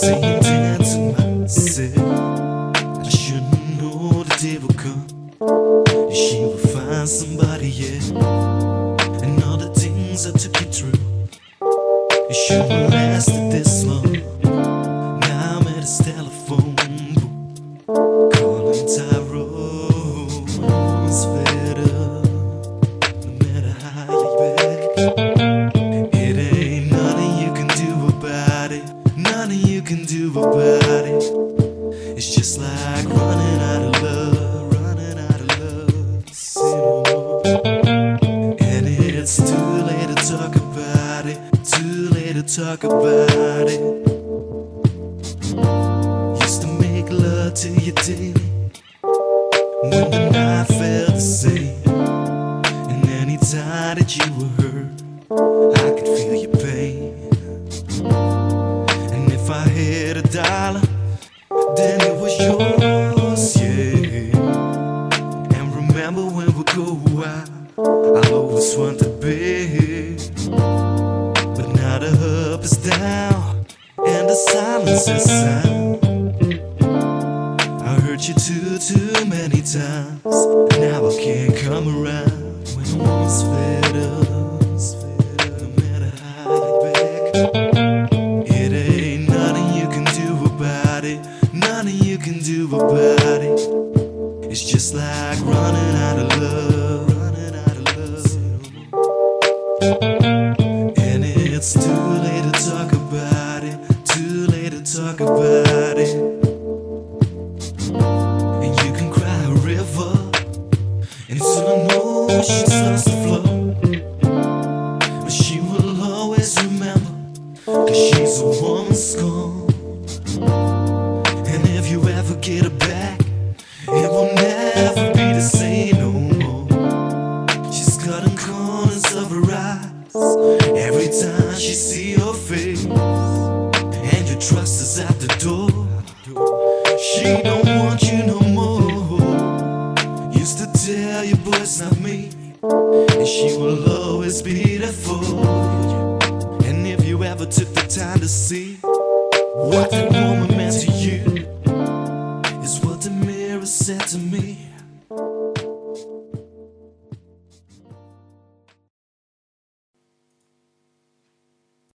Saying dancing myself. I shouldn't know the day will come. She will find somebody, yeah. And all the things I took you through. It shouldn't lasted this Do about it. It's just like running out of love, running out of love. No more. And it's too late to talk about it. Too late to talk about it. Used to make love to you daily. When the night felt the same. And anytime that you were hurt, I could feel your pain. A dollar, then it was yours, yeah. And remember when we go out, I'll always want to be. But now the up is down, and the silence is sound. I hurt you too, too many times. Now I can't come around when I was fed up. It's just like running out of love. Running out of love. And it's too late to talk about it. Too late to talk about it. And you can cry a river. And soon I know your. And your trust is at the door. She don't want you no more. Used to tell you, boy, it's not me. And she will always be there for you. And if you ever took the time to see what that woman